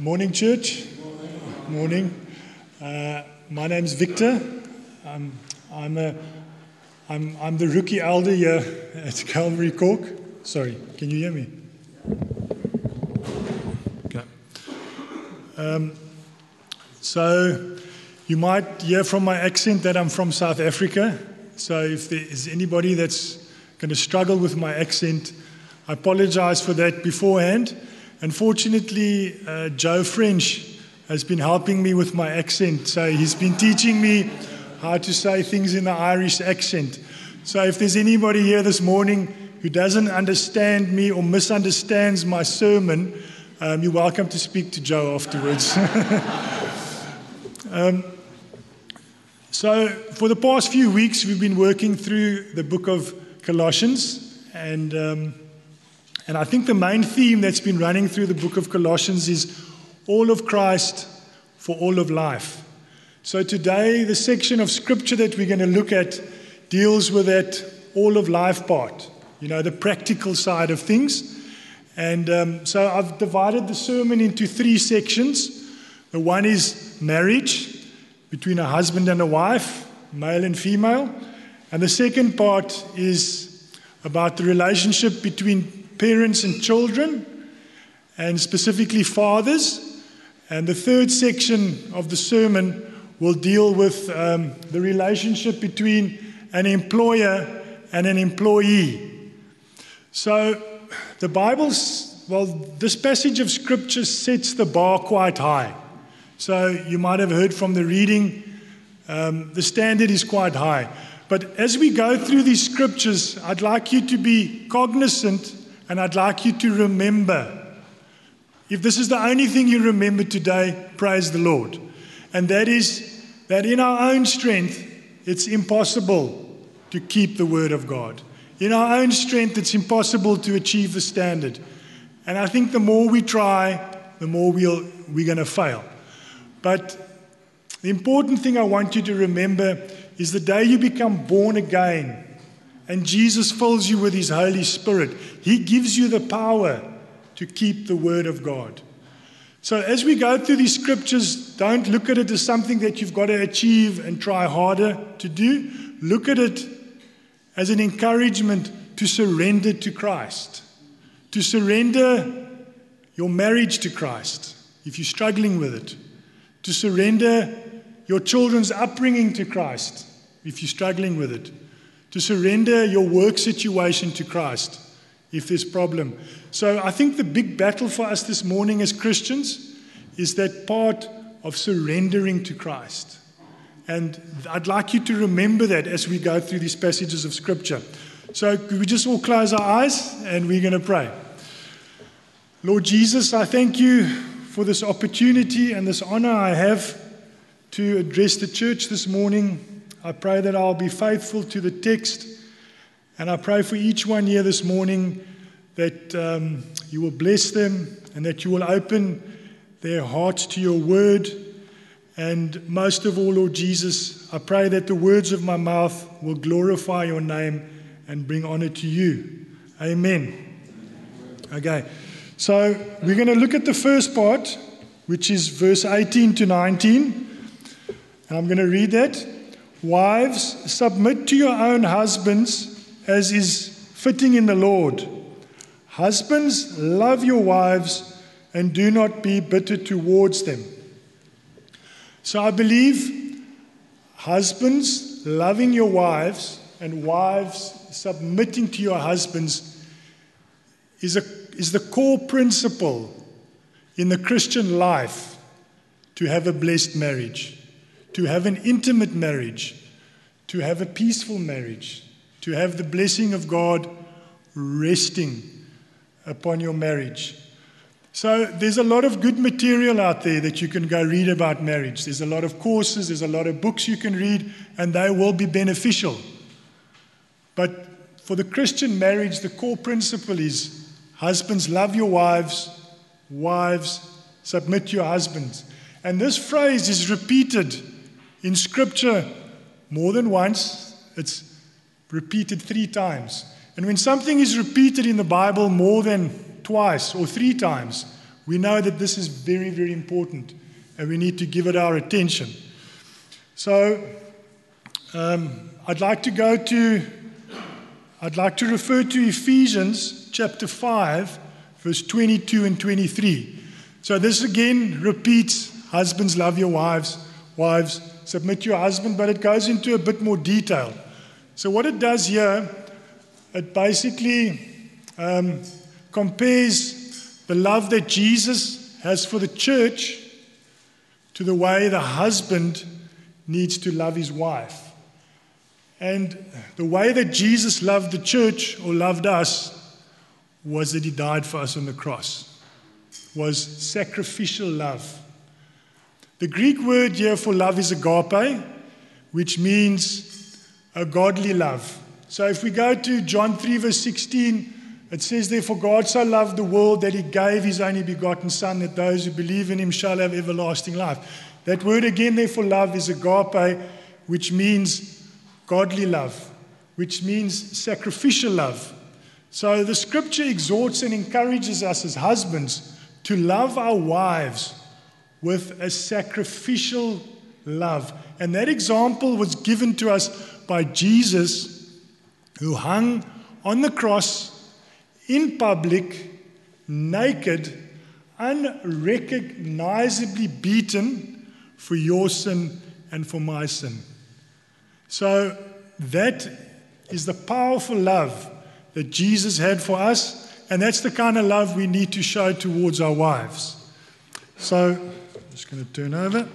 Morning, church. Morning. Uh, my name's Victor. Um, I'm, a, I'm, I'm the rookie elder here at Calvary Cork. Sorry, can you hear me? Okay. Um, so, you might hear from my accent that I'm from South Africa. So, if there is anybody that's going to struggle with my accent, I apologize for that beforehand. Unfortunately, uh, Joe French has been helping me with my accent. So he's been teaching me how to say things in the Irish accent. So if there's anybody here this morning who doesn't understand me or misunderstands my sermon, um, you're welcome to speak to Joe afterwards. um, so, for the past few weeks, we've been working through the book of Colossians, and um, and I think the main theme that's been running through the book of Colossians is all of Christ for all of life. So today, the section of scripture that we're going to look at deals with that all of life part, you know, the practical side of things. And um, so I've divided the sermon into three sections. The one is marriage between a husband and a wife, male and female. And the second part is about the relationship between parents and children, and specifically fathers. And the third section of the sermon will deal with um, the relationship between an employer and an employee. So, the Bible's, well, this passage of scripture sets the bar quite high. So, you might have heard from the reading, um, the standard is quite high. But as we go through these scriptures, I'd like you to be cognizant and I'd like you to remember. If this is the only thing you remember today, praise the Lord. And that is that in our own strength, it's impossible to keep the word of God. In our own strength, it's impossible to achieve the standard. And I think the more we try, the more we'll, we're going to fail. But the important thing I want you to remember is the day you become born again, and Jesus fills you with His Holy Spirit. He gives you the power to keep the Word of God. So, as we go through these scriptures, don't look at it as something that you've got to achieve and try harder to do. Look at it as an encouragement to surrender to Christ, to surrender your marriage to Christ if you're struggling with it, to surrender your children's upbringing to Christ if you're struggling with it to surrender your work situation to Christ if there's problem. So I think the big battle for us this morning as Christians is that part of surrendering to Christ. And I'd like you to remember that as we go through these passages of Scripture. So, we just all close our eyes and we're going to pray? Lord Jesus, I thank you for this opportunity and this honor I have to address the church this morning. I pray that I'll be faithful to the text. And I pray for each one here this morning that um, you will bless them and that you will open their hearts to your word. And most of all, Lord Jesus, I pray that the words of my mouth will glorify your name and bring honor to you. Amen. Okay, so we're going to look at the first part, which is verse 18 to 19. And I'm going to read that. Wives, submit to your own husbands as is fitting in the Lord. Husbands, love your wives and do not be bitter towards them. So I believe husbands loving your wives and wives submitting to your husbands is, a, is the core principle in the Christian life to have a blessed marriage to have an intimate marriage, to have a peaceful marriage, to have the blessing of God resting upon your marriage. So there's a lot of good material out there that you can go read about marriage. There's a lot of courses, there's a lot of books you can read, and they will be beneficial. But for the Christian marriage, the core principle is husbands, love your wives, wives, submit your husbands. And this phrase is repeated in Scripture, more than once, it's repeated three times. And when something is repeated in the Bible more than twice or three times, We know that this is very, very important and we need to give it our attention. So, um, I'd like to go to, I'd like to refer to Ephesians chapter 5, verse 22 and 23. So, this again repeats husbands, love your wives, wives, submit your husband, but it goes into a bit more detail. So, what it does here, it basically um, compares the love that Jesus has for the church to the way the husband needs to love his wife. And the way that Jesus loved the church or loved us was that he died for us on the cross, was sacrificial love. The Greek word here for love is agape, which means a godly love. So if we go to John 3, verse 16, it says, Therefore, God so loved the world that he gave his only begotten Son, that those who believe in him shall have everlasting life. That word again, therefore, love is agape, which means godly love, which means sacrificial love. So the scripture exhorts and encourages us as husbands to love our wives with a sacrificial love. And that example was given to us by Jesus, who hung on the cross in public, naked, unrecognizably beaten for your sin and for my sin. So that is the powerful love that Jesus had for us, and that's the kind of love we need to show towards our wives. So, just going to turn over.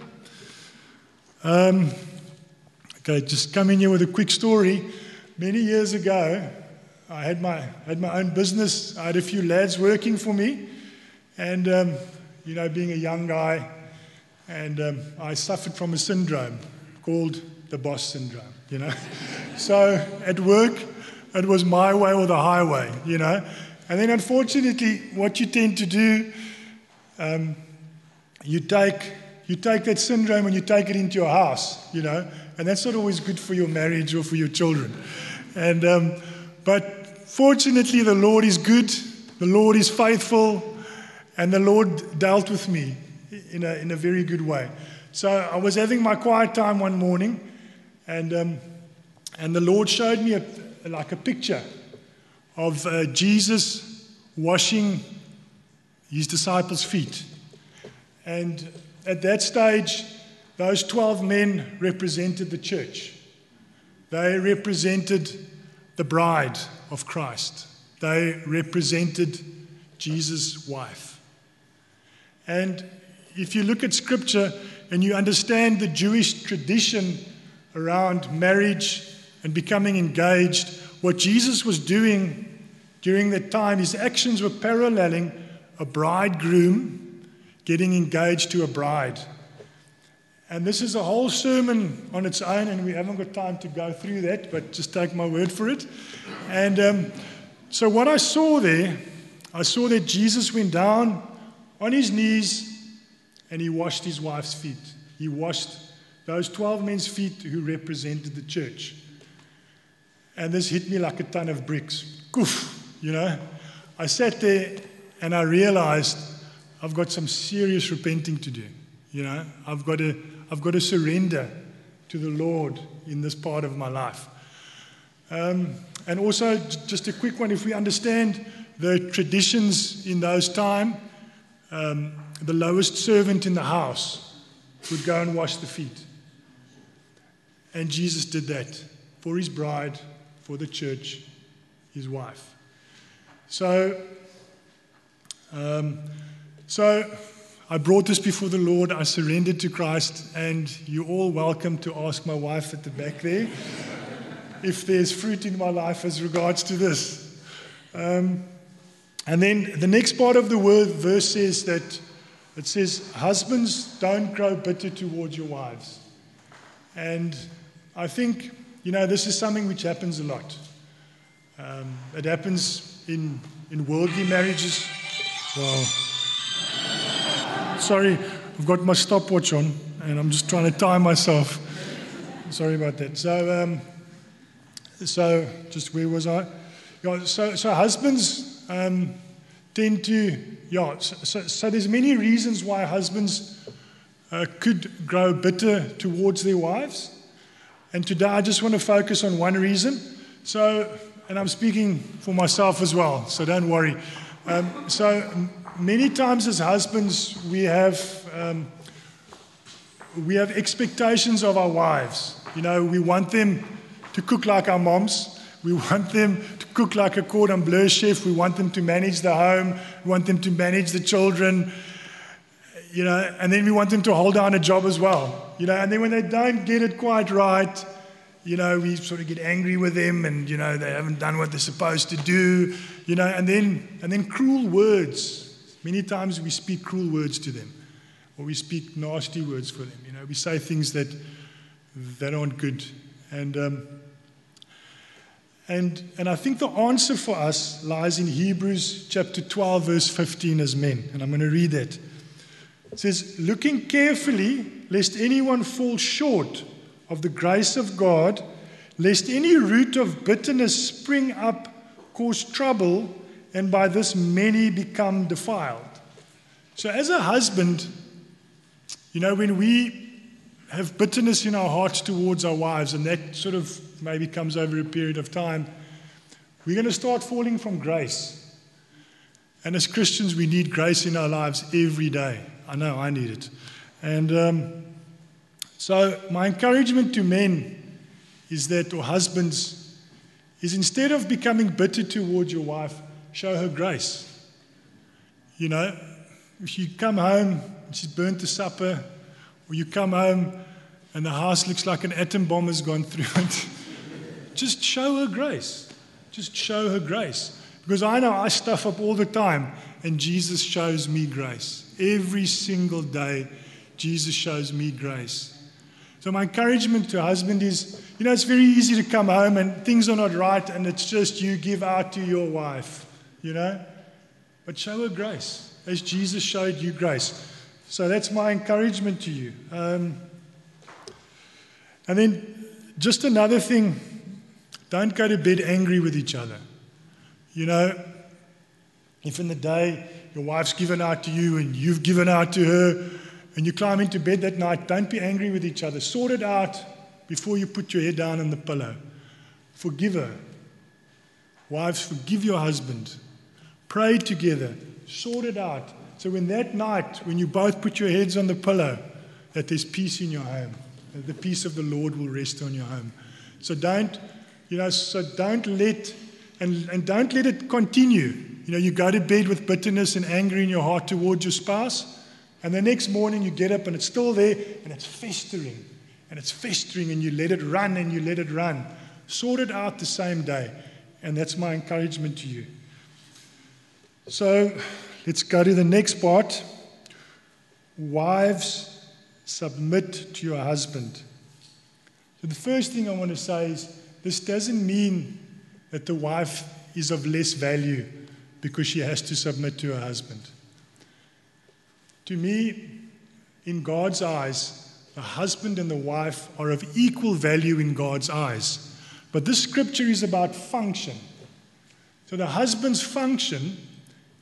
Um, okay, just come in here with a quick story. Many years ago, I had my, had my own business. I had a few lads working for me. And, um, you know, being a young guy, and um, I suffered from a syndrome called the boss syndrome, you know. so at work, it was my way or the highway, you know. And then unfortunately, what you tend to do, um, you take you take that syndrome and you take it into your house, you know, and that's not always good for your marriage or for your children. And um, but Fortunately, the Lord is good, the Lord is faithful, and the Lord dealt with me in a, in a very good way. So I was having my quiet time one morning, and, um, and the Lord showed me a, like a picture of uh, Jesus washing his disciples' feet. And at that stage, those 12 men represented the church. They represented the bride of Christ. They represented Jesus' wife. And if you look at scripture and you understand the Jewish tradition around marriage and becoming engaged, what Jesus was doing during that time, his actions were paralleling a bridegroom getting engaged to a bride. And this is a whole sermon on its own, and we haven't got time to go through that, but just take my word for it. And um, so, what I saw there, I saw that Jesus went down on his knees and he washed his wife's feet. He washed those 12 men's feet who represented the church. And this hit me like a ton of bricks. You know. I sat there and I realized I've got some serious repenting to do. You know, I've got to I've got to surrender to the Lord in this part of my life. Um, and also, just a quick one if we understand the traditions in those times, um, the lowest servant in the house would go and wash the feet. And Jesus did that for his bride, for the church, his wife. So, um, so I brought this before the Lord. I surrendered to Christ, and you're all welcome to ask my wife at the back there if there's fruit in my life as regards to this. Um, and then the next part of the word verse says that it says, Husbands, don't grow bitter towards your wives. And I think, you know, this is something which happens a lot. Um, it happens in, in worldly marriages. Well, sorry, I've got my stopwatch on and I'm just trying to time myself. Sorry about that. So, um, so just where was I? so, so husbands um, tend to yeah, so, so, so there's many reasons why husbands uh, could grow bitter towards their wives. And today I just want to focus on one reason. So, and I'm speaking for myself as well, so don't worry. Um, so, many times as husbands, we have, um, we have expectations of our wives. You know, we want them to cook like our moms. We want them to cook like a cordon bleu chef. We want them to manage the home. We want them to manage the children. You know, and then we want them to hold down a job as well. You know, and then when they don't get it quite right, you know, we sort of get angry with them and, you know, they haven't done what they're supposed to do, you know, and then, and then cruel words. Many times we speak cruel words to them or we speak nasty words for them. You know, we say things that, that aren't good. And, um, and, and I think the answer for us lies in Hebrews chapter 12, verse 15 as men. And I'm going to read that. It says, Looking carefully, lest anyone fall short of the grace of God, lest any root of bitterness spring up, cause trouble, and by this many become defiled. So, as a husband, you know, when we have bitterness in our hearts towards our wives, and that sort of maybe comes over a period of time, we're going to start falling from grace. And as Christians, we need grace in our lives every day. I know I need it. And um, so, my encouragement to men is that, or husbands, is instead of becoming bitter towards your wife, show her grace. You know, if you come home and she's burnt to supper, or you come home and the house looks like an atom bomb has gone through it, just show her grace. Just show her grace. Because I know I stuff up all the time, and Jesus shows me grace. Every single day, Jesus shows me grace. So, my encouragement to husband is you know, it's very easy to come home and things are not right, and it's just you give out to your wife, you know? But show her grace, as Jesus showed you grace. So, that's my encouragement to you. Um, and then, just another thing don't go to bed angry with each other. You know, if in the day your wife's given out to you and you've given out to her, and you climb into bed that night, don't be angry with each other. Sort it out before you put your head down on the pillow. Forgive her. Wives, forgive your husband. Pray together. Sort it out. So when that night, when you both put your heads on the pillow, that there's peace in your home. That the peace of the Lord will rest on your home. So don't, you know, so don't let and, and don't let it continue. You know, you go to bed with bitterness and anger in your heart towards your spouse. And the next morning you get up and it's still there and it's festering and it's festering and you let it run and you let it run. Sort it out the same day. And that's my encouragement to you. So let's go to the next part. Wives, submit to your husband. So the first thing I want to say is this doesn't mean that the wife is of less value because she has to submit to her husband. To me, in God's eyes, the husband and the wife are of equal value in God's eyes. But this scripture is about function. So the husband's function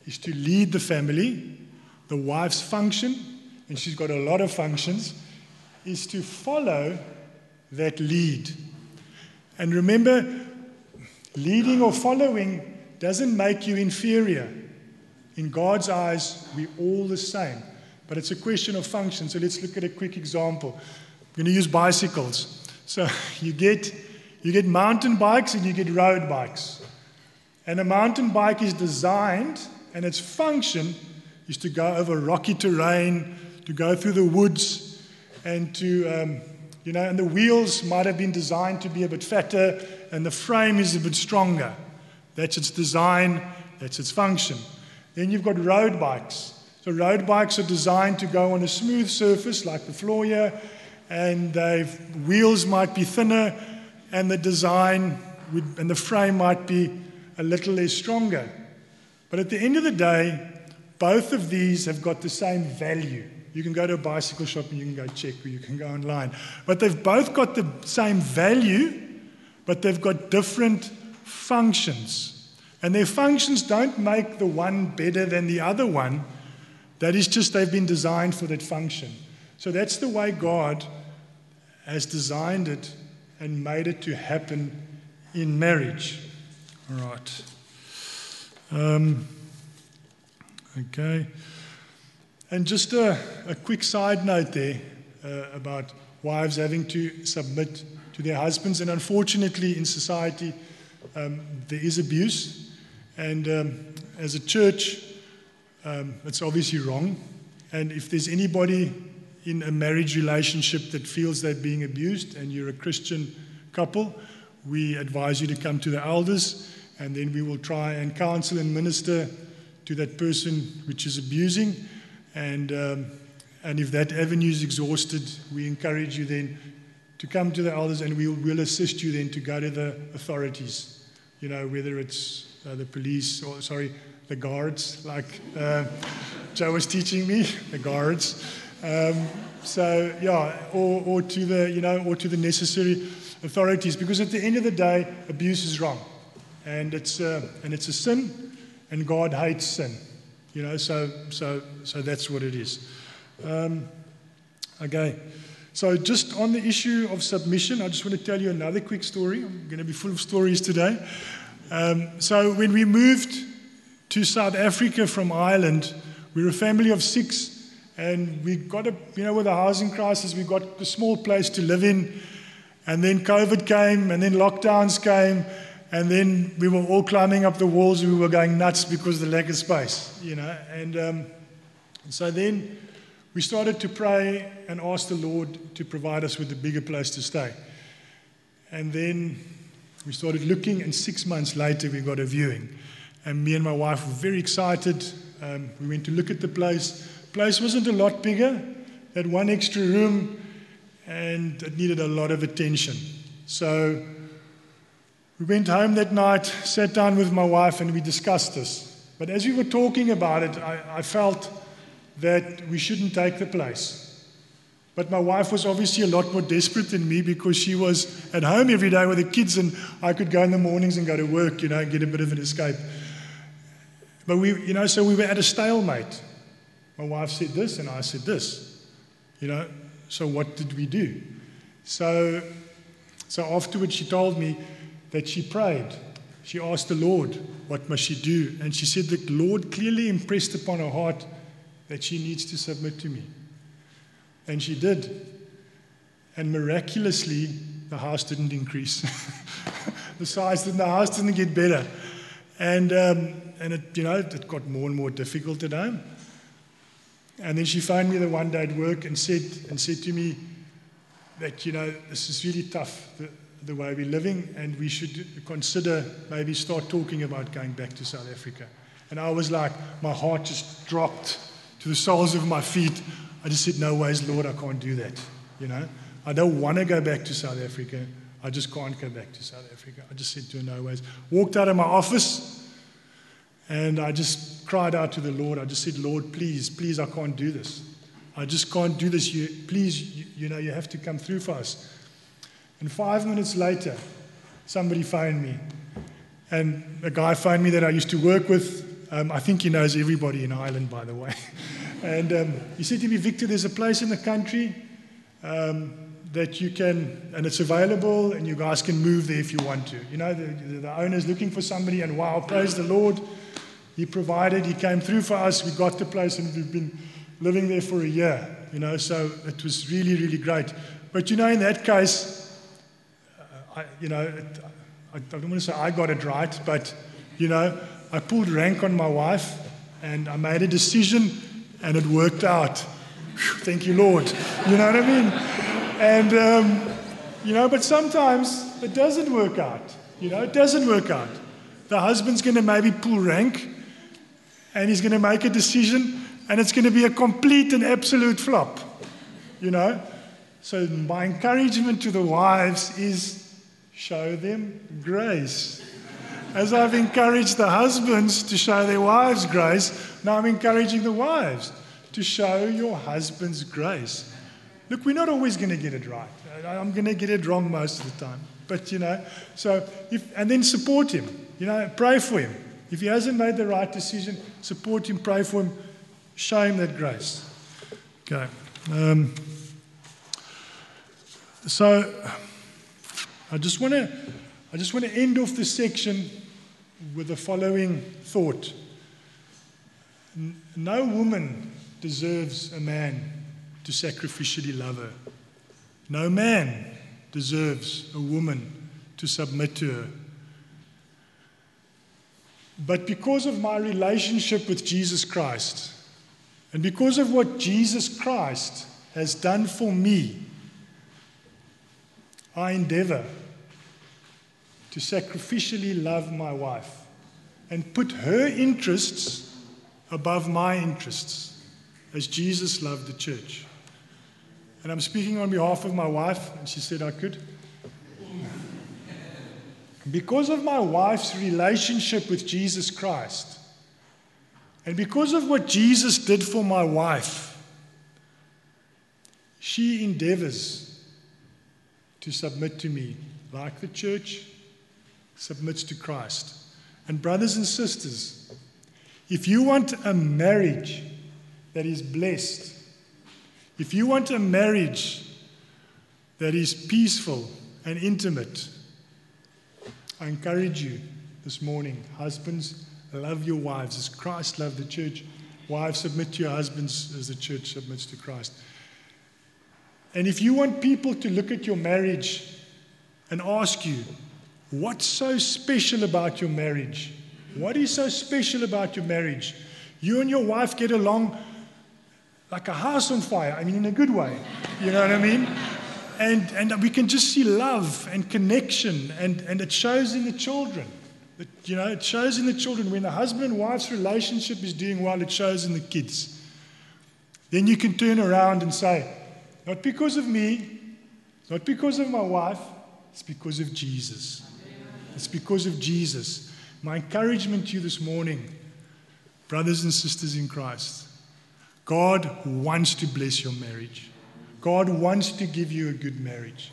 is to lead the family, the wife's function, and she's got a lot of functions, is to follow that lead. And remember, leading or following doesn't make you inferior. In God's eyes, we're all the same. But it's a question of function. So let's look at a quick example. I'm going to use bicycles. So you get, you get mountain bikes and you get road bikes. And a mountain bike is designed, and its function is to go over rocky terrain, to go through the woods, and to, um, you know, and the wheels might have been designed to be a bit fatter, and the frame is a bit stronger. That's its design, that's its function. Then you've got road bikes. So road bikes are designed to go on a smooth surface like the floor here, and the wheels might be thinner, and the design would, and the frame might be a little less stronger. But at the end of the day, both of these have got the same value. You can go to a bicycle shop and you can go check, or you can go online. But they've both got the same value, but they've got different functions. And their functions don't make the one better than the other one. That is just they've been designed for that function. So that's the way God has designed it and made it to happen in marriage. All right. Um, okay. And just a, a quick side note there uh, about wives having to submit to their husbands. And unfortunately, in society, um, there is abuse. And um, as a church, um, it's obviously wrong. And if there's anybody in a marriage relationship that feels they're being abused and you're a Christian couple, we advise you to come to the elders and then we will try and counsel and minister to that person which is abusing. And, um, and if that avenue is exhausted, we encourage you then to come to the elders and we'll, we'll assist you then to go to the authorities, you know, whether it's uh, the police or, sorry, the guards, like uh, Joe was teaching me, the guards. Um, so, yeah, or, or to the, you know, or to the necessary authorities, because at the end of the day, abuse is wrong. And it's, uh, and it's a sin, and God hates sin. You know, so, so, so that's what it is. Um, okay. So, just on the issue of submission, I just want to tell you another quick story. I'm going to be full of stories today. Um, so, when we moved to South Africa from Ireland, we were a family of six, and we got a, you know, with the housing crisis, we got a small place to live in. And then COVID came, and then lockdowns came, and then we were all climbing up the walls. We were going nuts because of the lack of space, you know. And um, so then we started to pray and ask the Lord to provide us with a bigger place to stay. And then we started looking, and six months later, we got a viewing. And me and my wife were very excited. Um, we went to look at the place. Place wasn't a lot bigger, had one extra room, and it needed a lot of attention. So we went home that night, sat down with my wife, and we discussed this. But as we were talking about it, I, I felt that we shouldn't take the place. But my wife was obviously a lot more desperate than me because she was at home every day with the kids, and I could go in the mornings and go to work, you know, and get a bit of an escape. But we, you know, so we were at a stalemate. My wife said this, and I said this, you know. So what did we do? So, so afterwards, she told me that she prayed. She asked the Lord, What must she do? And she said the Lord clearly impressed upon her heart that she needs to submit to me. And she did. And miraculously, the house didn't increase. the size of the house didn't get better. And, um, and it, you know, it got more and more difficult at home. And then she phoned me the one day at work and said, and said to me that, you know, this is really tough, the, the way we're living, and we should consider maybe start talking about going back to South Africa. And I was like, my heart just dropped to the soles of my feet. I just said, no ways, Lord, I can't do that. You know, I don't want to go back to South Africa. I just can't go back to South Africa. I just said to no ways. Walked out of my office and I just cried out to the Lord. I just said, Lord, please, please, I can't do this. I just can't do this. You, please, you, you know, you have to come through for us. And five minutes later, somebody phoned me. And a guy phoned me that I used to work with. Um, I think he knows everybody in Ireland, by the way. and um, he said to me, Victor, there's a place in the country um, that you can, and it's available, and you guys can move there if you want to. You know, the, the, the owner's looking for somebody, and wow, praise the Lord. He provided, He came through for us. We got the place, and we've been living there for a year. You know, so it was really, really great. But you know, in that case, I, you know, it, I, don't want to say I got it right, but you know, I pulled rank on my wife, and I made a decision, and it worked out. Thank you, Lord. You know what I mean? And um, you know, but sometimes it doesn't work out. You know, it doesn't work out. The husband's going to maybe pull rank and he's going to make a decision, and it's going to be a complete and absolute flop. You know? So, my encouragement to the wives is show them grace. As I've encouraged the husbands to show their wives grace, now I'm encouraging the wives to show your husbands grace. Look, we're not always going to get it right. I'm going to get it wrong most of the time. But, you know, so if, and then support him, you know, pray for him. If he hasn't made the right decision, support him, pray for him, show him that grace. Okay. Um, so I just want to I just want to end off this section with the following thought. No woman deserves a man to sacrificially love her. No man deserves a woman to submit to her. But because of my relationship with Jesus Christ, and because of what Jesus Christ has done for me, I endeavor to sacrificially love my wife and put her interests above my interests, as Jesus loved the church. And I'm speaking on behalf of my wife, and she said I could. Because of my wife's relationship with Jesus Christ, and because of what Jesus did for my wife, she endeavors to submit to me like the church submits to Christ. And, brothers and sisters, if you want a marriage that is blessed, if you want a marriage that is peaceful and intimate, I encourage you this morning, husbands, love your wives as Christ loved the church. Wives, submit to your husbands as the church submits to Christ. And if you want people to look at your marriage and ask you, what's so special about your marriage? What is so special about your marriage? You and your wife get along like a house on fire. I mean, in a good way. You know what I mean? And, and we can just see love and connection, and, and it shows in the children. It, you know, it shows in the children. When the husband and wife's relationship is doing well, it shows in the kids. Then you can turn around and say, not because of me, not because of my wife, it's because of Jesus. It's because of Jesus. My encouragement to you this morning, brothers and sisters in Christ, God wants to bless your marriage. God wants to give you a good marriage.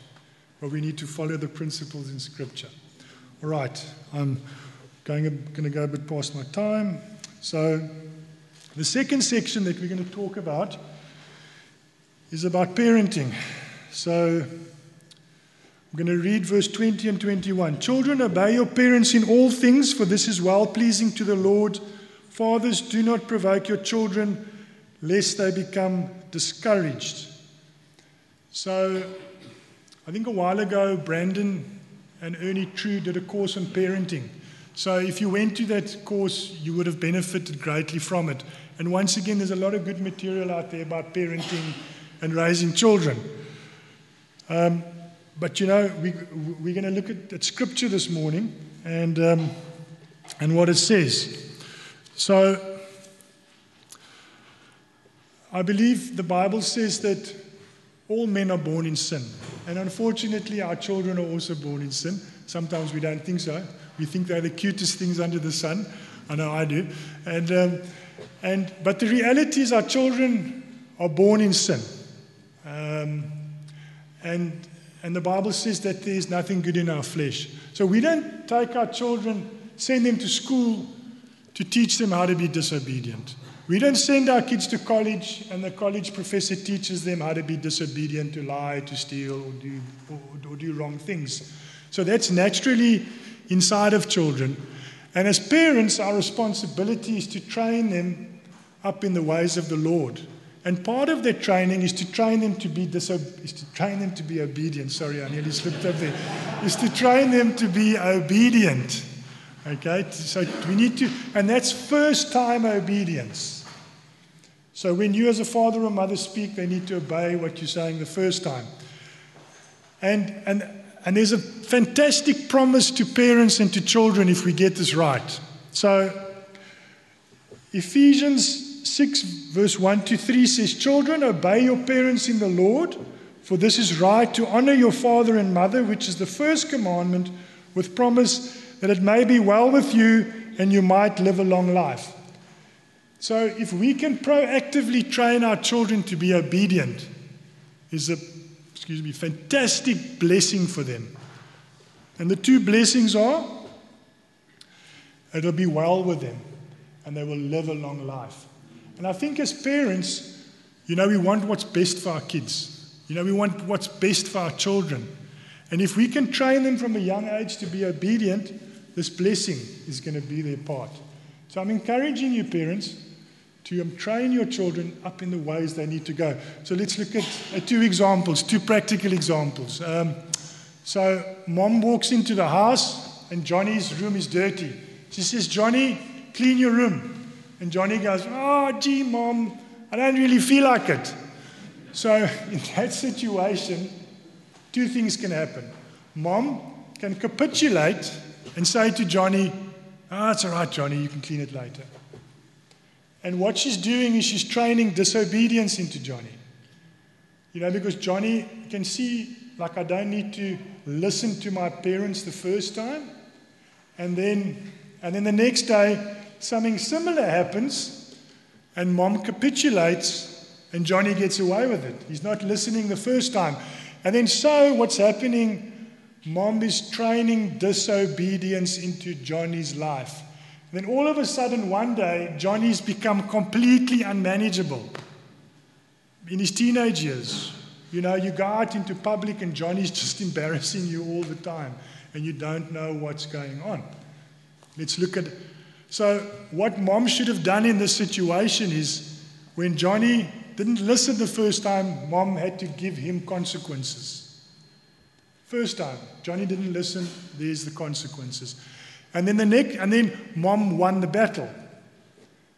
But we need to follow the principles in Scripture. All right, I'm going, going to go a bit past my time. So, the second section that we're going to talk about is about parenting. So, I'm going to read verse 20 and 21. Children, obey your parents in all things, for this is well pleasing to the Lord. Fathers, do not provoke your children, lest they become discouraged. So, I think a while ago, Brandon and Ernie True did a course on parenting. So, if you went to that course, you would have benefited greatly from it. And once again, there's a lot of good material out there about parenting and raising children. Um, but you know, we, we're going to look at, at, scripture this morning and, um, and what it says. So, I believe the Bible says that all men are born in sin. And unfortunately, our children are also born in sin. Sometimes we don't think so. We think they're the cutest things under the sun. I know I do. And, um, and, but the reality is, our children are born in sin. Um, and, and the Bible says that there's nothing good in our flesh. So we don't take our children, send them to school to teach them how to be disobedient. We don't send our kids to college and the college professor teaches them how to be disobedient, to lie, to steal, or do, or, or do wrong things. So that's naturally inside of children. And as parents, our responsibility is to train them up in the ways of the Lord. And part of their training is to train them to be diso- is to train them to be obedient. Sorry, I nearly slipped up there. Is to train them to be obedient. Okay, so we need to, and that's first time obedience. So when you, as a father or mother, speak, they need to obey what you're saying the first time. And, and, and there's a fantastic promise to parents and to children if we get this right. So, Ephesians 6, verse 1 to 3 says, Children, obey your parents in the Lord, for this is right to honor your father and mother, which is the first commandment, with promise that it may be well with you and you might live a long life. So, if we can proactively train our children to be obedient, is a excuse me, fantastic blessing for them. And the two blessings are it'll be well with them and they will live a long life. And I think as parents, you know, we want what's best for our kids. You know, we want what's best for our children. And if we can train them from a young age to be obedient, this blessing is going to be their part. So I'm encouraging you, parents, to um, train your children up in the ways they need to go. So let's look at, two examples, two practical examples. Um, so mom walks into the house and Johnny's room is dirty. She says, Johnny, clean your room. And Johnny goes, Oh, gee, mom, I don't really feel like it. So in that situation, two things can happen. Mom can capitulate and say to Johnny, Ah, oh, it's all right, Johnny, you can clean it later. And what she's doing is she's training disobedience into Johnny. You know, because Johnny can see, like, I don't need to listen to my parents the first time. And then, and then the next day, something similar happens, and mom capitulates, and Johnny gets away with it. He's not listening the first time. And then, so what's happening? Mom is training disobedience into Johnny's life. Then all of a sudden, one day, Johnny's become completely unmanageable. In his teenage years, you know, you go out into public and Johnny's just embarrassing you all the time and you don't know what's going on. Let's look at. So, what mom should have done in this situation is when Johnny didn't listen the first time, mom had to give him consequences. First time, Johnny didn't listen, there's the consequences. And then the next, and then mom won the battle.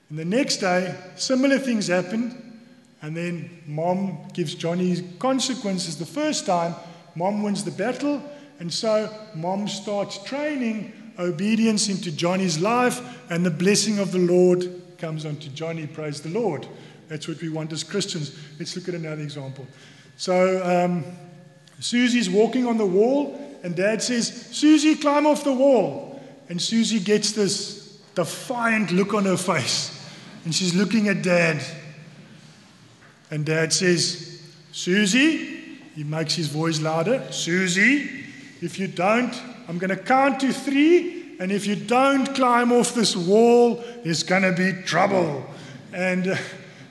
And the next day, similar things happened, and then mom gives Johnny consequences the first time. Mom wins the battle, and so mom starts training obedience into Johnny's life, and the blessing of the Lord comes onto Johnny. Praise the Lord. That's what we want as Christians. Let's look at another example. So um, Susie's walking on the wall, and dad says, Susie, climb off the wall. And Susie gets this defiant look on her face. And she's looking at dad. And dad says, Susie, he makes his voice louder. Susie, if you don't, I'm going to count to three. And if you don't climb off this wall, there's going to be trouble. And, uh,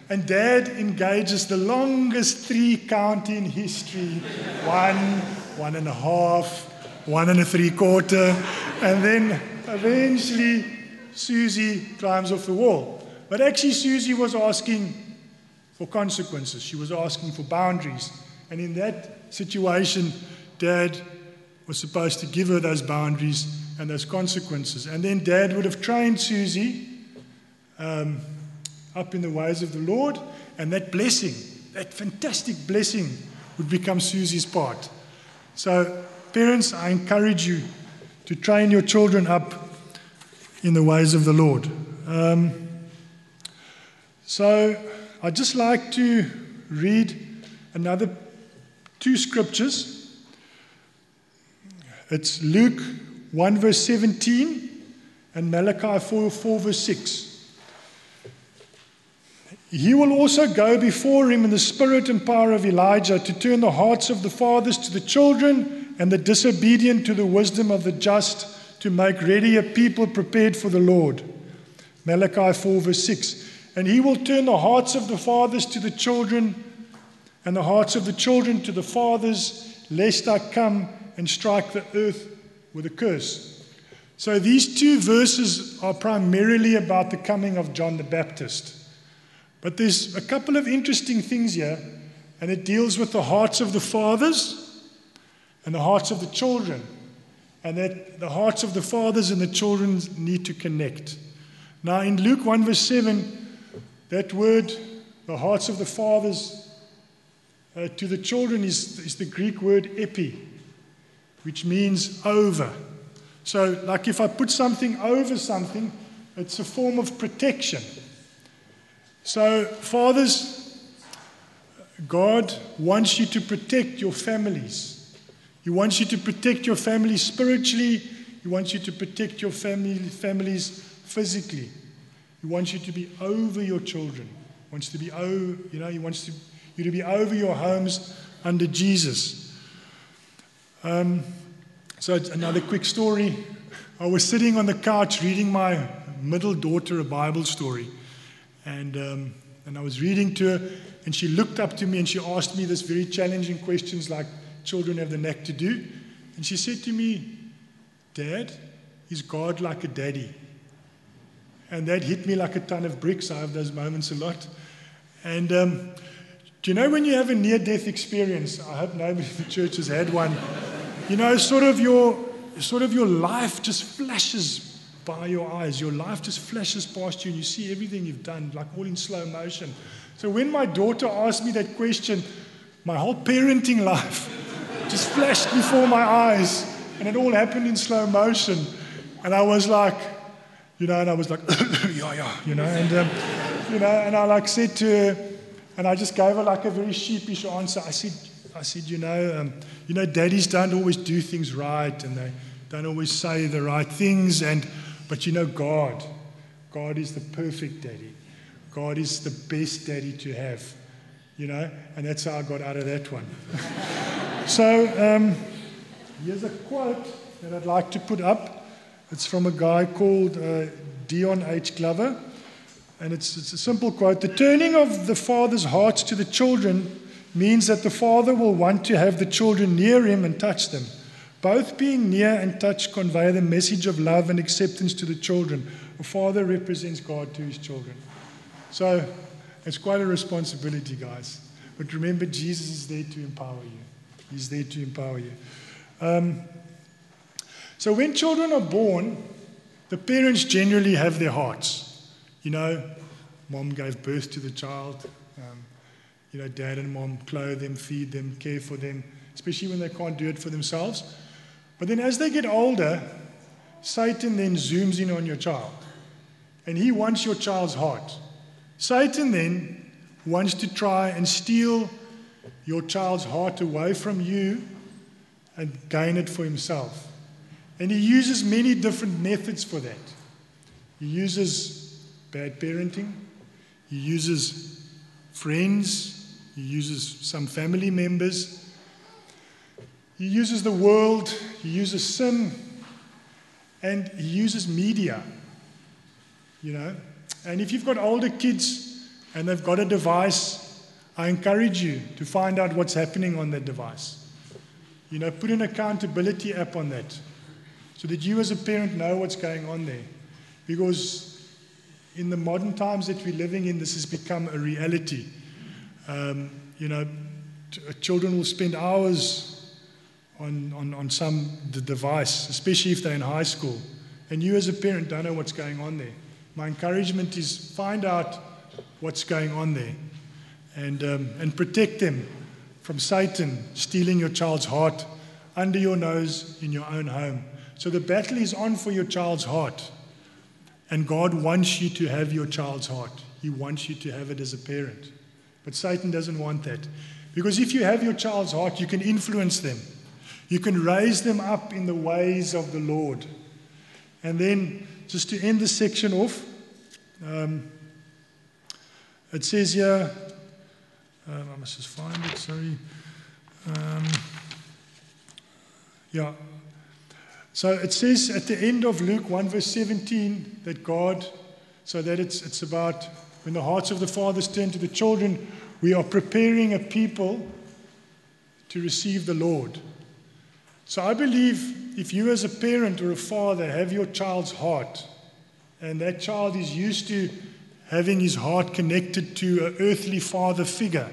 and dad engages the longest three count in history one, one and a half, one and a three quarter. And then eventually Susie climbs off the wall. But actually, Susie was asking for consequences, she was asking for boundaries. And in that situation, dad was supposed to give her those boundaries and those consequences. And then dad would have trained Susie um, up in the ways of the Lord, and that blessing, that fantastic blessing, would become Susie's part. So, parents, I encourage you to train your children up in the ways of the Lord. Um, so I'd just like to read another two scriptures. It's Luke 1, verse 17, and Malachi 4, 4 verse 6. He will also go before him in the spirit and power of Elijah to turn the hearts of the fathers to the children and the disobedient to the wisdom of the just to make ready a people prepared for the Lord. Malachi 4, verse 6. And he will turn the hearts of the fathers to the children, and the hearts of the children to the fathers, lest I come and strike the earth with a curse. So these two verses are primarily about the coming of John the Baptist. But there's a couple of interesting things here, and it deals with the hearts of the fathers and the hearts of the children and that the hearts of the fathers and the children need to connect. Now, in Luke 1, verse 7, that word, the hearts of the fathers uh, to the children, is, is the Greek word epi, which means over. So, like if I put something over something, it's a form of protection. So, fathers, God wants you to protect your families. He wants you to protect your family spiritually. He wants you to protect your family, families physically. He wants you to be over your children. He wants to be over, you know, he wants to, you to be over your homes under Jesus. Um, so another quick story. I was sitting on the couch reading my middle daughter a Bible story. And, um, and I was reading to her, and she looked up to me and she asked me this very challenging questions like children have the knack to do. And she said to me, Dad, is God like a daddy? And that hit me like a ton of bricks. I have those moments a lot. And um, do you know when you have a near death experience? I hope nobody in the church has had one. You know, sort of your sort of your life just flashes by your eyes. Your life just flashes past you and you see everything you've done, like all in slow motion. So when my daughter asked me that question, my whole parenting life just flashed before my eyes. And it all happened in slow motion. And I was like, you know, and I was like, yeah, yeah, you know, and, um, you know, and I like said to her, and I just gave her like a very sheepish answer. I said, I said, you know, um, you know, daddies don't always do things right, and they don't always say the right things, and but you know, God, God is the perfect daddy. God is the best daddy to have, you know, and that's how I got out of that one. so um, here's a quote that I'd like to put up. It's from a guy called uh, Dion H. Glover. And it's, it's a simple quote The turning of the father's heart to the children means that the father will want to have the children near him and touch them. Both being near and touch convey the message of love and acceptance to the children. A father represents God to his children. So it's quite a responsibility, guys. But remember, Jesus is there to empower you. He's there to empower you. Um, so when children are born, the parents generally have their hearts. You know, mom gave birth to the child. Um, you know, dad and mom clothe them, feed them, care for them, especially when they can't do it for themselves. But then as they get older, Satan then zooms in on your child. And he wants your child's heart. Satan then wants to try and steal your child's heart away from you and gain it for himself. And he uses many different methods for that. He uses bad parenting. He uses friends. He uses some family members. He uses the world. He uses sin. And he uses media. You know? And if you've got older kids and they've got a device, I encourage you to find out what's happening on that device. You know, put an accountability app on that so that you as a parent know what's going on there. Because in the modern times that we're living in, this has become a reality. Um, you know, t- uh, children will spend hours on, on, on some the device, especially if they're in high school. And you, as a parent, don't know what's going on there. My encouragement is find out what's going on there and, um, and protect them from Satan stealing your child's heart under your nose in your own home. So the battle is on for your child's heart. And God wants you to have your child's heart. He wants you to have it as a parent. But Satan doesn't want that. Because if you have your child's heart, you can influence them. You can raise them up in the ways of the Lord. And then, just to end this section off, um, it says here, um, I must just find it, sorry. Um, yeah, so it says at the end of Luke 1, verse 17, that God, so that it's, it's about when the hearts of the fathers turn to the children, we are preparing a people to receive the Lord. So I believe if you, as a parent or a father, have your child's heart, and that child is used to having his heart connected to an earthly father figure,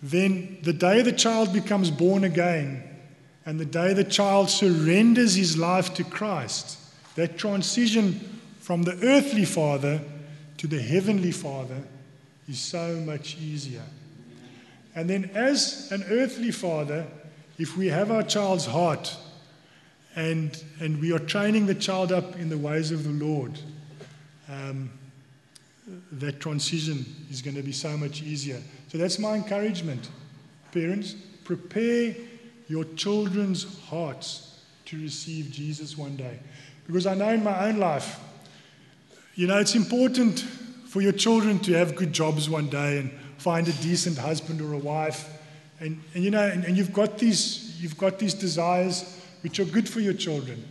then the day the child becomes born again, and the day the child surrenders his life to Christ, that transition from the earthly father to the heavenly father is so much easier. And then, as an earthly father, if we have our child's heart and, and we are training the child up in the ways of the Lord, um, that transition is going to be so much easier. So that's my encouragement. Parents, prepare your children's hearts to receive Jesus one day. Because I know in my own life, you know, it's important for your children to have good jobs one day and find a decent husband or a wife. And, and you know, and, and you've got these you've got these desires, which are good for your children.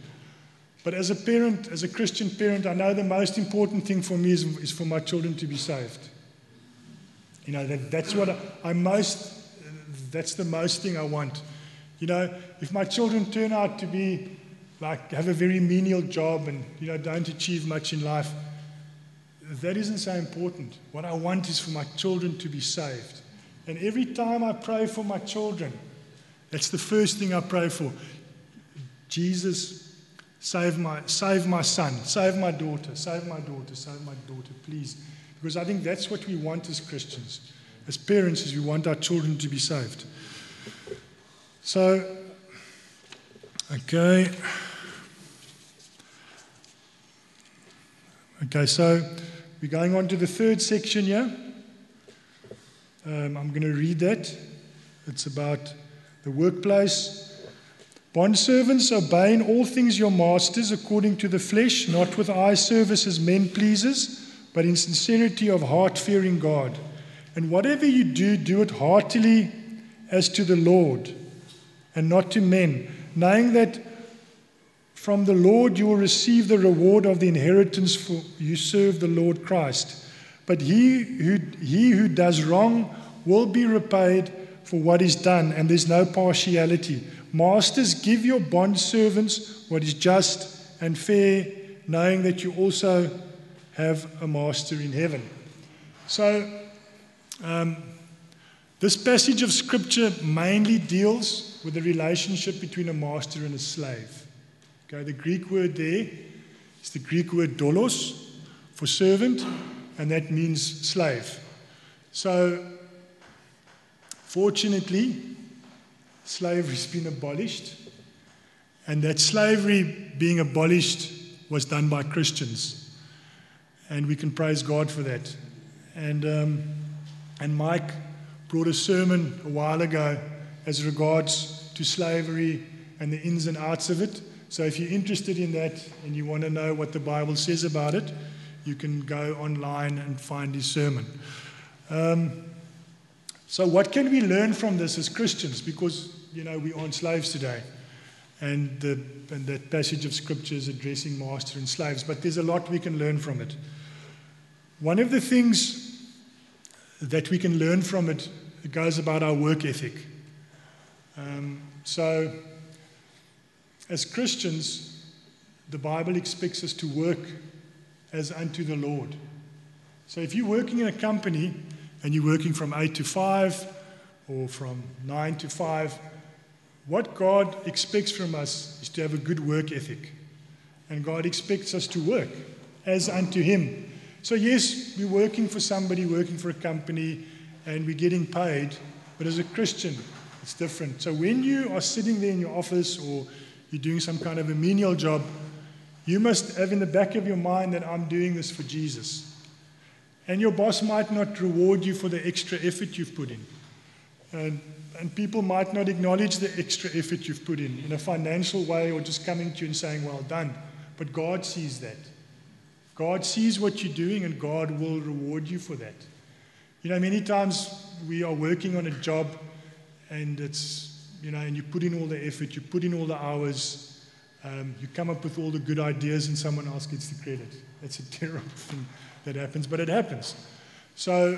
But as a parent, as a Christian parent, I know the most important thing for me is, is for my children to be saved. You know, that, that's what I, I most, that's the most thing I want. You know, if my children turn out to be like, have a very menial job and, you know, don't achieve much in life, that isn't so important. What I want is for my children to be saved. And every time I pray for my children, that's the first thing I pray for. Jesus, Save my, save my son, save my daughter, save my daughter, save my daughter, please. Because I think that's what we want as Christians. As parents, is we want our children to be saved. So, okay. Okay, so we're going on to the third section here. Um, I'm going to read that. It's about the workplace Bondservants, obey in all things your masters according to the flesh, not with eye service as men pleases, but in sincerity of heart, fearing God. And whatever you do, do it heartily as to the Lord and not to men, knowing that from the Lord you will receive the reward of the inheritance, for you serve the Lord Christ. But he who, he who does wrong will be repaid for what is done, and there's no partiality. Masters, give your bond servants what is just and fair, knowing that you also have a master in heaven. So, um, this passage of scripture mainly deals with the relationship between a master and a slave. Okay, the Greek word there is the Greek word doulos for servant, and that means slave. So, fortunately, slavery's been abolished, and that slavery being abolished was done by Christians. And we can praise God for that. And, um, and Mike brought a sermon a while ago as regards to slavery and the ins and outs of it. So if you're interested in that and you want to know what the Bible says about it, you can go online and find his sermon. Um, so, what can we learn from this as Christians? Because you know, we aren't slaves today. And, the, and that passage of scripture is addressing master and slaves, but there's a lot we can learn from it. One of the things that we can learn from it, goes about our work ethic. Um, so, as Christians, the Bible expects us to work as unto the Lord. So, if you're working in a company and you're working from 8 to 5 or from 9 to 5, what God expects from us is to have a good work ethic. And God expects us to work as unto Him. So, yes, we're working for somebody, working for a company, and we're getting paid. But as a Christian, it's different. So, when you are sitting there in your office or you're doing some kind of a menial job, you must have in the back of your mind that I'm doing this for Jesus. And your boss might not reward you for the extra effort you've put in. And and people might not acknowledge the extra effort you've put in in a financial way or just coming to you and saying, Well done. But God sees that. God sees what you're doing and God will reward you for that. You know, many times we are working on a job and it's, you know, and you put in all the effort, you put in all the hours, um, you come up with all the good ideas and someone else gets the credit. That's a terrible thing that happens, but it happens. So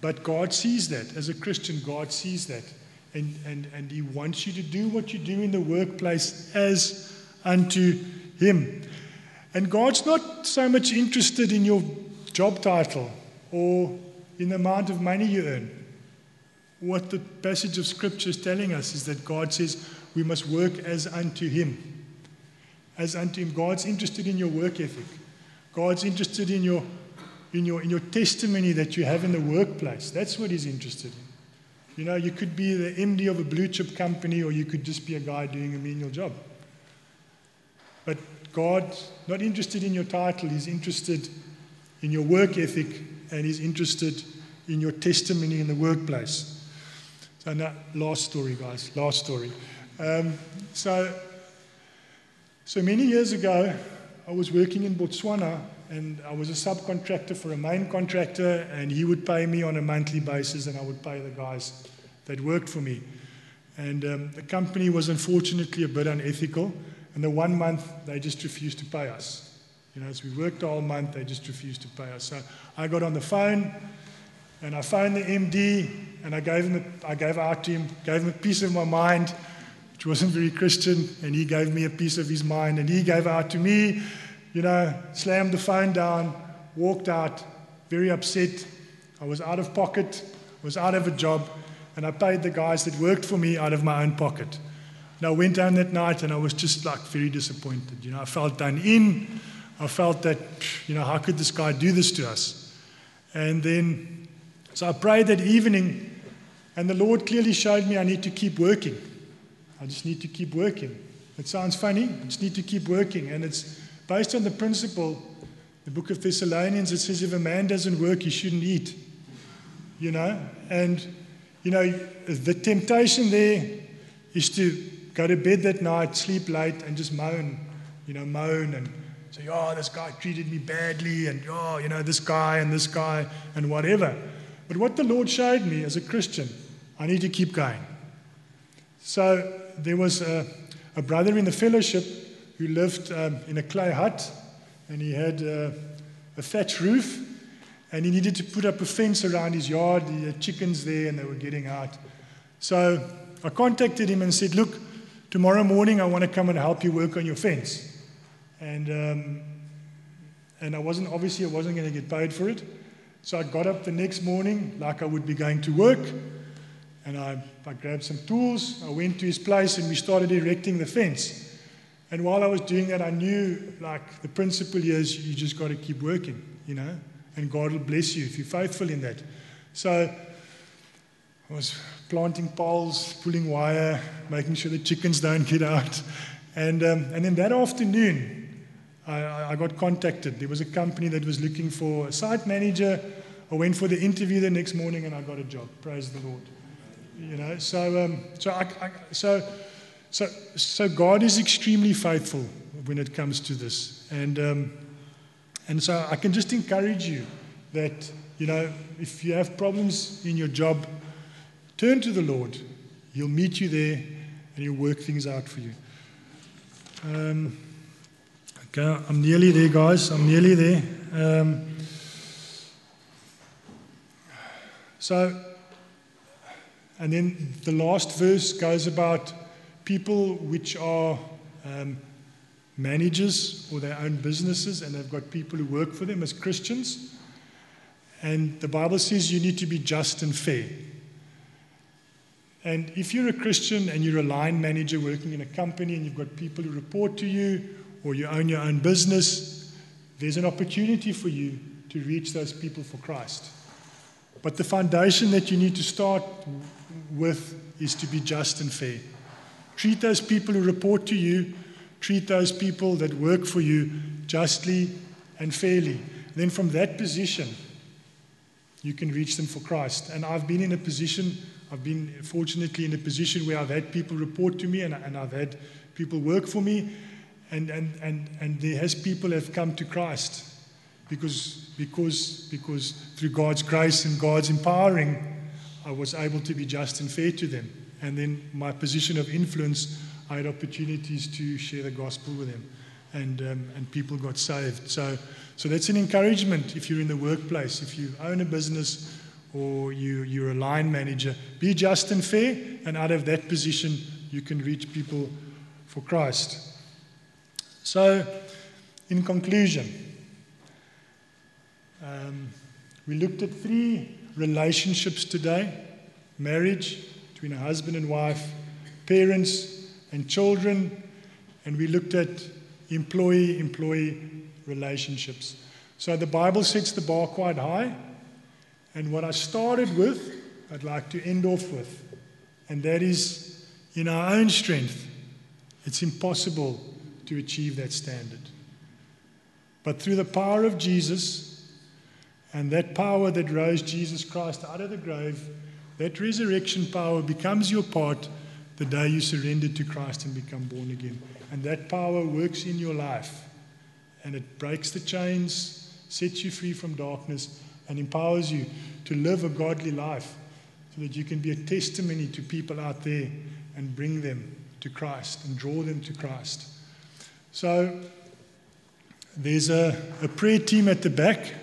but God sees that. As a Christian, God sees that. And, and, and He wants you to do what you do in the workplace as unto Him. And God's not so much interested in your job title or in the amount of money you earn. What the passage of Scripture is telling us is that God says we must work as unto Him. As unto Him. God's interested in your work ethic, God's interested in your in your, in your testimony that you have in the workplace. That's what he's interested in. You know, you could be the MD of a blue chip company or you could just be a guy doing a menial job. But God's not interested in your title, He's interested in your work ethic and He's interested in your testimony in the workplace. So, now, last story, guys, last story. Um, so, so many years ago, I was working in Botswana and I was a subcontractor for a main contractor, and he would pay me on a monthly basis, and I would pay the guys that worked for me. And um, the company was unfortunately a bit unethical. And the one month, they just refused to pay us. You know, as we worked all month, they just refused to pay us. So I got on the phone and I phoned the MD and I gave him, a, I gave out to him, gave him a piece of my mind, which wasn't very Christian, and he gave me a piece of his mind, and he gave out to me, you know, slammed the phone down, walked out, very upset. I was out of pocket, was out of a job, and I paid the guys that worked for me out of my own pocket. And I went down that night and I was just like very disappointed. You know, I felt done in. I felt that, you know, how could this guy do this to us? And then, so I prayed that evening, and the Lord clearly showed me I need to keep working. I just need to keep working. It sounds funny, I just need to keep working. And it's based on the principle, the book of Thessalonians, it says if a man doesn't work, he shouldn't eat. You know? And, you know, the temptation there is to go to bed that night, sleep late, and just moan, you know, moan and say, oh, this guy treated me badly, and oh, you know, this guy and this guy, and whatever. But what the Lord showed me as a Christian, I need to keep going. So there was a, a brother in the fellowship who lived um, in a clay hut, and he had uh, a thatch roof, and he needed to put up a fence around his yard. He had chickens there, and they were getting out. So I contacted him and said, Look, tomorrow morning I want to come and help you work on your fence. And, um, and I wasn't, obviously, I wasn't going to get paid for it. So I got up the next morning like I would be going to work. And I, I grabbed some tools. I went to his place and we started erecting the fence. And while I was doing that, I knew like the principle is you just got to keep working, you know, and God will bless you if you're faithful in that. So I was planting poles, pulling wire, making sure the chickens don't get out. And, um, and then that afternoon, I, I got contacted. There was a company that was looking for a site manager. I went for the interview the next morning and I got a job. Praise the Lord. You know, so, um, so, I, I, so, so, so God is extremely faithful when it comes to this. And, um, and so I can just encourage you that, you know, if you have problems in your job, turn to the Lord. He'll meet you there and he'll work things out for you. Um, okay, I'm nearly there, guys. I'm nearly there. Um, so, and then the last verse goes about people which are um, managers or their own businesses and they've got people who work for them as Christians. And the Bible says you need to be just and fair. And if you're a Christian and you're a line manager working in a company and you've got people who report to you or you own your own business, there's an opportunity for you to reach those people for Christ. But the foundation that you need to start with is to be just and fair. Treat those people who report to you, treat those people that work for you justly and fairly. Then from that position, you can reach them for Christ. And I've been in a position, I've been fortunately in a position where I've had people report to me and, and I've had people work for me. And, and, and, and there has people have come to Christ because, because, because through God's grace and God's empowering, I was able to be just and fair to them. And then my position of influence, I had opportunities to share the gospel with them. And, um, and people got saved. So, so that's an encouragement if you're in the workplace, if you own a business or you, you're a line manager. Be just and fair, and out of that position, you can reach people for Christ. So, in conclusion, um, we looked at three relationships today marriage between a husband and wife, parents and children, and we looked at employee employee relationships. So the Bible sets the bar quite high, and what I started with, I'd like to end off with, and that is in our own strength, it's impossible to achieve that standard. But through the power of Jesus, and that power that rose Jesus Christ out of the grave, that resurrection power becomes your part the day you surrender to Christ and become born again. And that power works in your life. And it breaks the chains, sets you free from darkness, and empowers you to live a godly life so that you can be a testimony to people out there and bring them to Christ and draw them to Christ. So there's a, a prayer team at the back.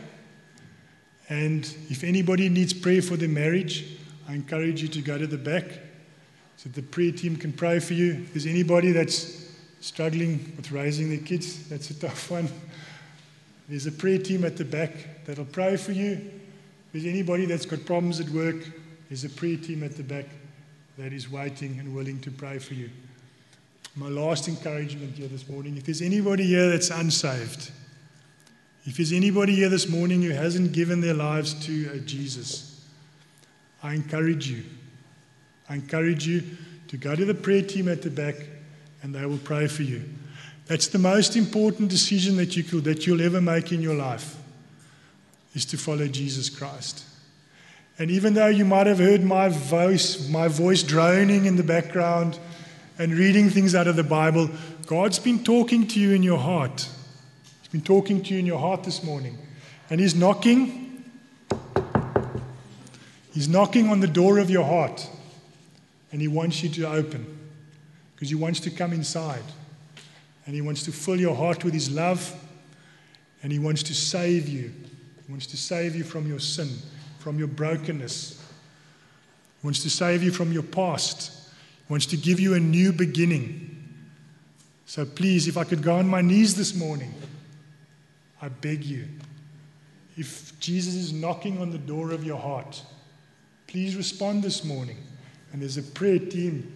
And if anybody needs prayer for their marriage, I encourage you to go to the back so the prayer team can pray for you. If there's anybody that's struggling with raising their kids, that's a tough one. There's a prayer team at the back that'll pray for you. If there's anybody that's got problems at work, there's a prayer team at the back that is waiting and willing to pray for you. My last encouragement here this morning if there's anybody here that's unsaved, if there's anybody here this morning who hasn't given their lives to uh, Jesus, I encourage you. I encourage you to go to the prayer team at the back and they will pray for you. That's the most important decision that, you could, that you'll ever make in your life is to follow Jesus Christ. And even though you might have heard my voice, my voice droning in the background and reading things out of the Bible, God's been talking to you in your heart. Been talking to you in your heart this morning. And He's knocking. He's knocking on the door of your heart. And He wants you to open because He wants to come inside. And He wants to fill your heart with His love. And He wants to save you. He wants to save you from your sin from your brokenness. He wants to save you from your past. He wants to give you a new beginning. So please, if I could go on my knees this morning, I beg you. If Jesus is knocking on the door of your heart, please respond this morning. And there's a prayer team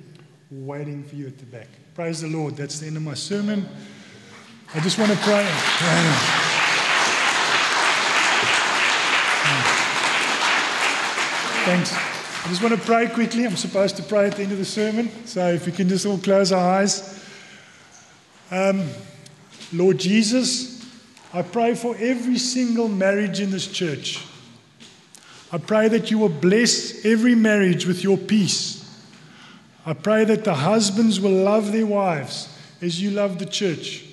waiting for you at the back. Praise the Lord. That's the end of my sermon. I just want to pray. Thanks. I just want to pray quickly. I'm supposed to pray at the end of the sermon. So if we can just all close our eyes. Um, Lord Jesus, I pray for every single marriage in this church. I pray that you will bless every marriage with your peace. I pray that the husbands will love their wives as you love the church.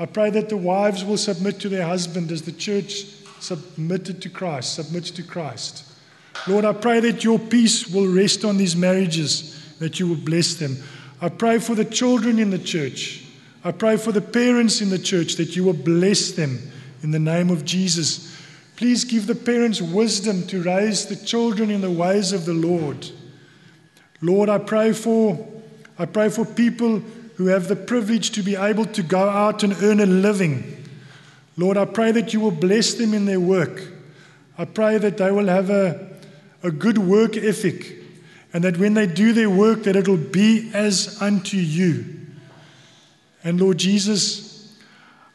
I pray that the wives will submit to their husband as the church submitted to Christ, submits to Christ. Lord, I pray that your peace will rest on these marriages, that you will bless them. I pray for the children in the church. I pray for the parents in the church that you will bless them in the name of Jesus. Please give the parents wisdom to raise the children in the ways of the Lord. Lord, I pray for I pray for people who have the privilege to be able to go out and earn a living. Lord, I pray that you will bless them in their work. I pray that they will have a a good work ethic, and that when they do their work, that it'll be as unto you. And Lord Jesus,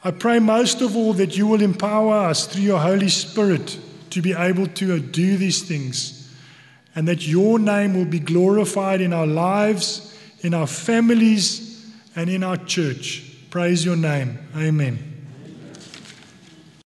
I pray most of all that you will empower us through your Holy Spirit to be able to do these things, and that your name will be glorified in our lives, in our families, and in our church. Praise your name. Amen.